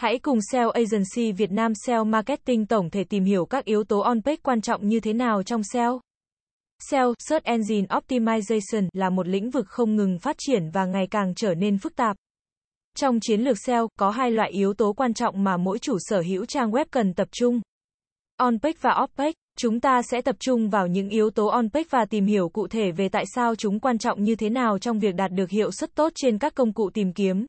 Hãy cùng SEO Agency Việt Nam SEO Marketing tổng thể tìm hiểu các yếu tố on-page quan trọng như thế nào trong SEO. SEO, Search Engine Optimization, là một lĩnh vực không ngừng phát triển và ngày càng trở nên phức tạp. Trong chiến lược SEO, có hai loại yếu tố quan trọng mà mỗi chủ sở hữu trang web cần tập trung. On-page và off-page. Chúng ta sẽ tập trung vào những yếu tố on-page và tìm hiểu cụ thể về tại sao chúng quan trọng như thế nào trong việc đạt được hiệu suất tốt trên các công cụ tìm kiếm.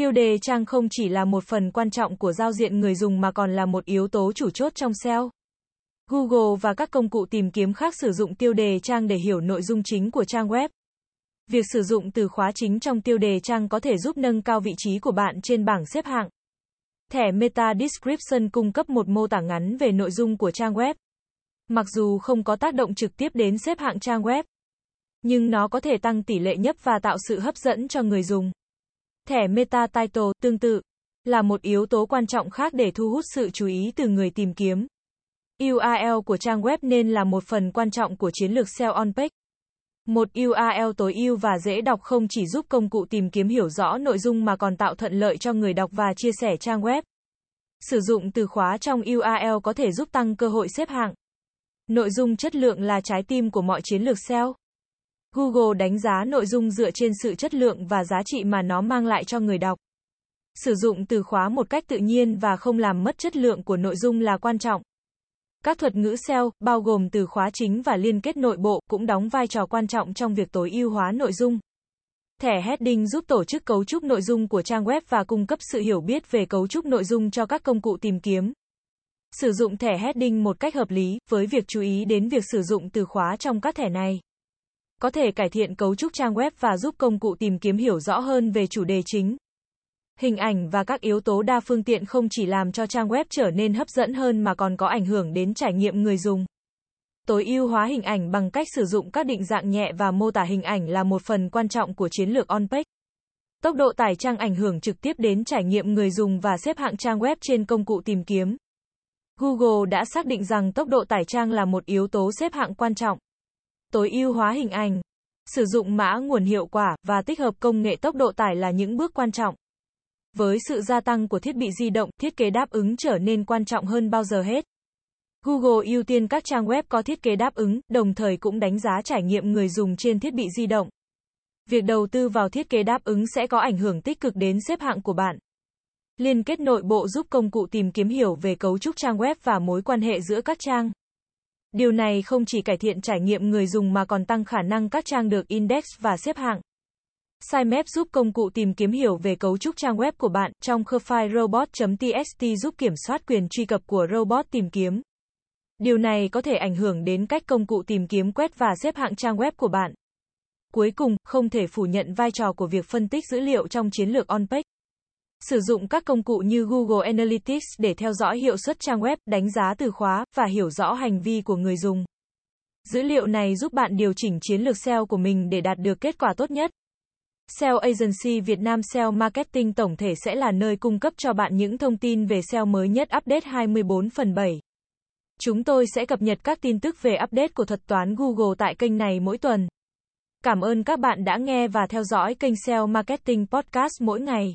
Tiêu đề trang không chỉ là một phần quan trọng của giao diện người dùng mà còn là một yếu tố chủ chốt trong SEO. Google và các công cụ tìm kiếm khác sử dụng tiêu đề trang để hiểu nội dung chính của trang web. Việc sử dụng từ khóa chính trong tiêu đề trang có thể giúp nâng cao vị trí của bạn trên bảng xếp hạng. Thẻ Meta Description cung cấp một mô tả ngắn về nội dung của trang web. Mặc dù không có tác động trực tiếp đến xếp hạng trang web, nhưng nó có thể tăng tỷ lệ nhấp và tạo sự hấp dẫn cho người dùng. Thẻ Meta Title, tương tự, là một yếu tố quan trọng khác để thu hút sự chú ý từ người tìm kiếm. URL của trang web nên là một phần quan trọng của chiến lược SEO on page. Một URL tối ưu và dễ đọc không chỉ giúp công cụ tìm kiếm hiểu rõ nội dung mà còn tạo thuận lợi cho người đọc và chia sẻ trang web. Sử dụng từ khóa trong URL có thể giúp tăng cơ hội xếp hạng. Nội dung chất lượng là trái tim của mọi chiến lược SEO. Google đánh giá nội dung dựa trên sự chất lượng và giá trị mà nó mang lại cho người đọc. Sử dụng từ khóa một cách tự nhiên và không làm mất chất lượng của nội dung là quan trọng. Các thuật ngữ SEO, bao gồm từ khóa chính và liên kết nội bộ, cũng đóng vai trò quan trọng trong việc tối ưu hóa nội dung. Thẻ heading giúp tổ chức cấu trúc nội dung của trang web và cung cấp sự hiểu biết về cấu trúc nội dung cho các công cụ tìm kiếm. Sử dụng thẻ heading một cách hợp lý, với việc chú ý đến việc sử dụng từ khóa trong các thẻ này. Có thể cải thiện cấu trúc trang web và giúp công cụ tìm kiếm hiểu rõ hơn về chủ đề chính. Hình ảnh và các yếu tố đa phương tiện không chỉ làm cho trang web trở nên hấp dẫn hơn mà còn có ảnh hưởng đến trải nghiệm người dùng. Tối ưu hóa hình ảnh bằng cách sử dụng các định dạng nhẹ và mô tả hình ảnh là một phần quan trọng của chiến lược on-page. Tốc độ tải trang ảnh hưởng trực tiếp đến trải nghiệm người dùng và xếp hạng trang web trên công cụ tìm kiếm. Google đã xác định rằng tốc độ tải trang là một yếu tố xếp hạng quan trọng. Tối ưu hóa hình ảnh, sử dụng mã nguồn hiệu quả và tích hợp công nghệ tốc độ tải là những bước quan trọng. Với sự gia tăng của thiết bị di động, thiết kế đáp ứng trở nên quan trọng hơn bao giờ hết. Google ưu tiên các trang web có thiết kế đáp ứng, đồng thời cũng đánh giá trải nghiệm người dùng trên thiết bị di động. Việc đầu tư vào thiết kế đáp ứng sẽ có ảnh hưởng tích cực đến xếp hạng của bạn. Liên kết nội bộ giúp công cụ tìm kiếm hiểu về cấu trúc trang web và mối quan hệ giữa các trang. Điều này không chỉ cải thiện trải nghiệm người dùng mà còn tăng khả năng các trang được index và xếp hạng. Sitemap giúp công cụ tìm kiếm hiểu về cấu trúc trang web của bạn, trong kho file robot.txt giúp kiểm soát quyền truy cập của robot tìm kiếm. Điều này có thể ảnh hưởng đến cách công cụ tìm kiếm quét và xếp hạng trang web của bạn. Cuối cùng, không thể phủ nhận vai trò của việc phân tích dữ liệu trong chiến lược on-page. Sử dụng các công cụ như Google Analytics để theo dõi hiệu suất trang web, đánh giá từ khóa và hiểu rõ hành vi của người dùng. Dữ liệu này giúp bạn điều chỉnh chiến lược SEO của mình để đạt được kết quả tốt nhất. SEO Agency Việt Nam SEO Marketing tổng thể sẽ là nơi cung cấp cho bạn những thông tin về SEO mới nhất update 24 phần 7. Chúng tôi sẽ cập nhật các tin tức về update của thuật toán Google tại kênh này mỗi tuần. Cảm ơn các bạn đã nghe và theo dõi kênh SEO Marketing Podcast mỗi ngày.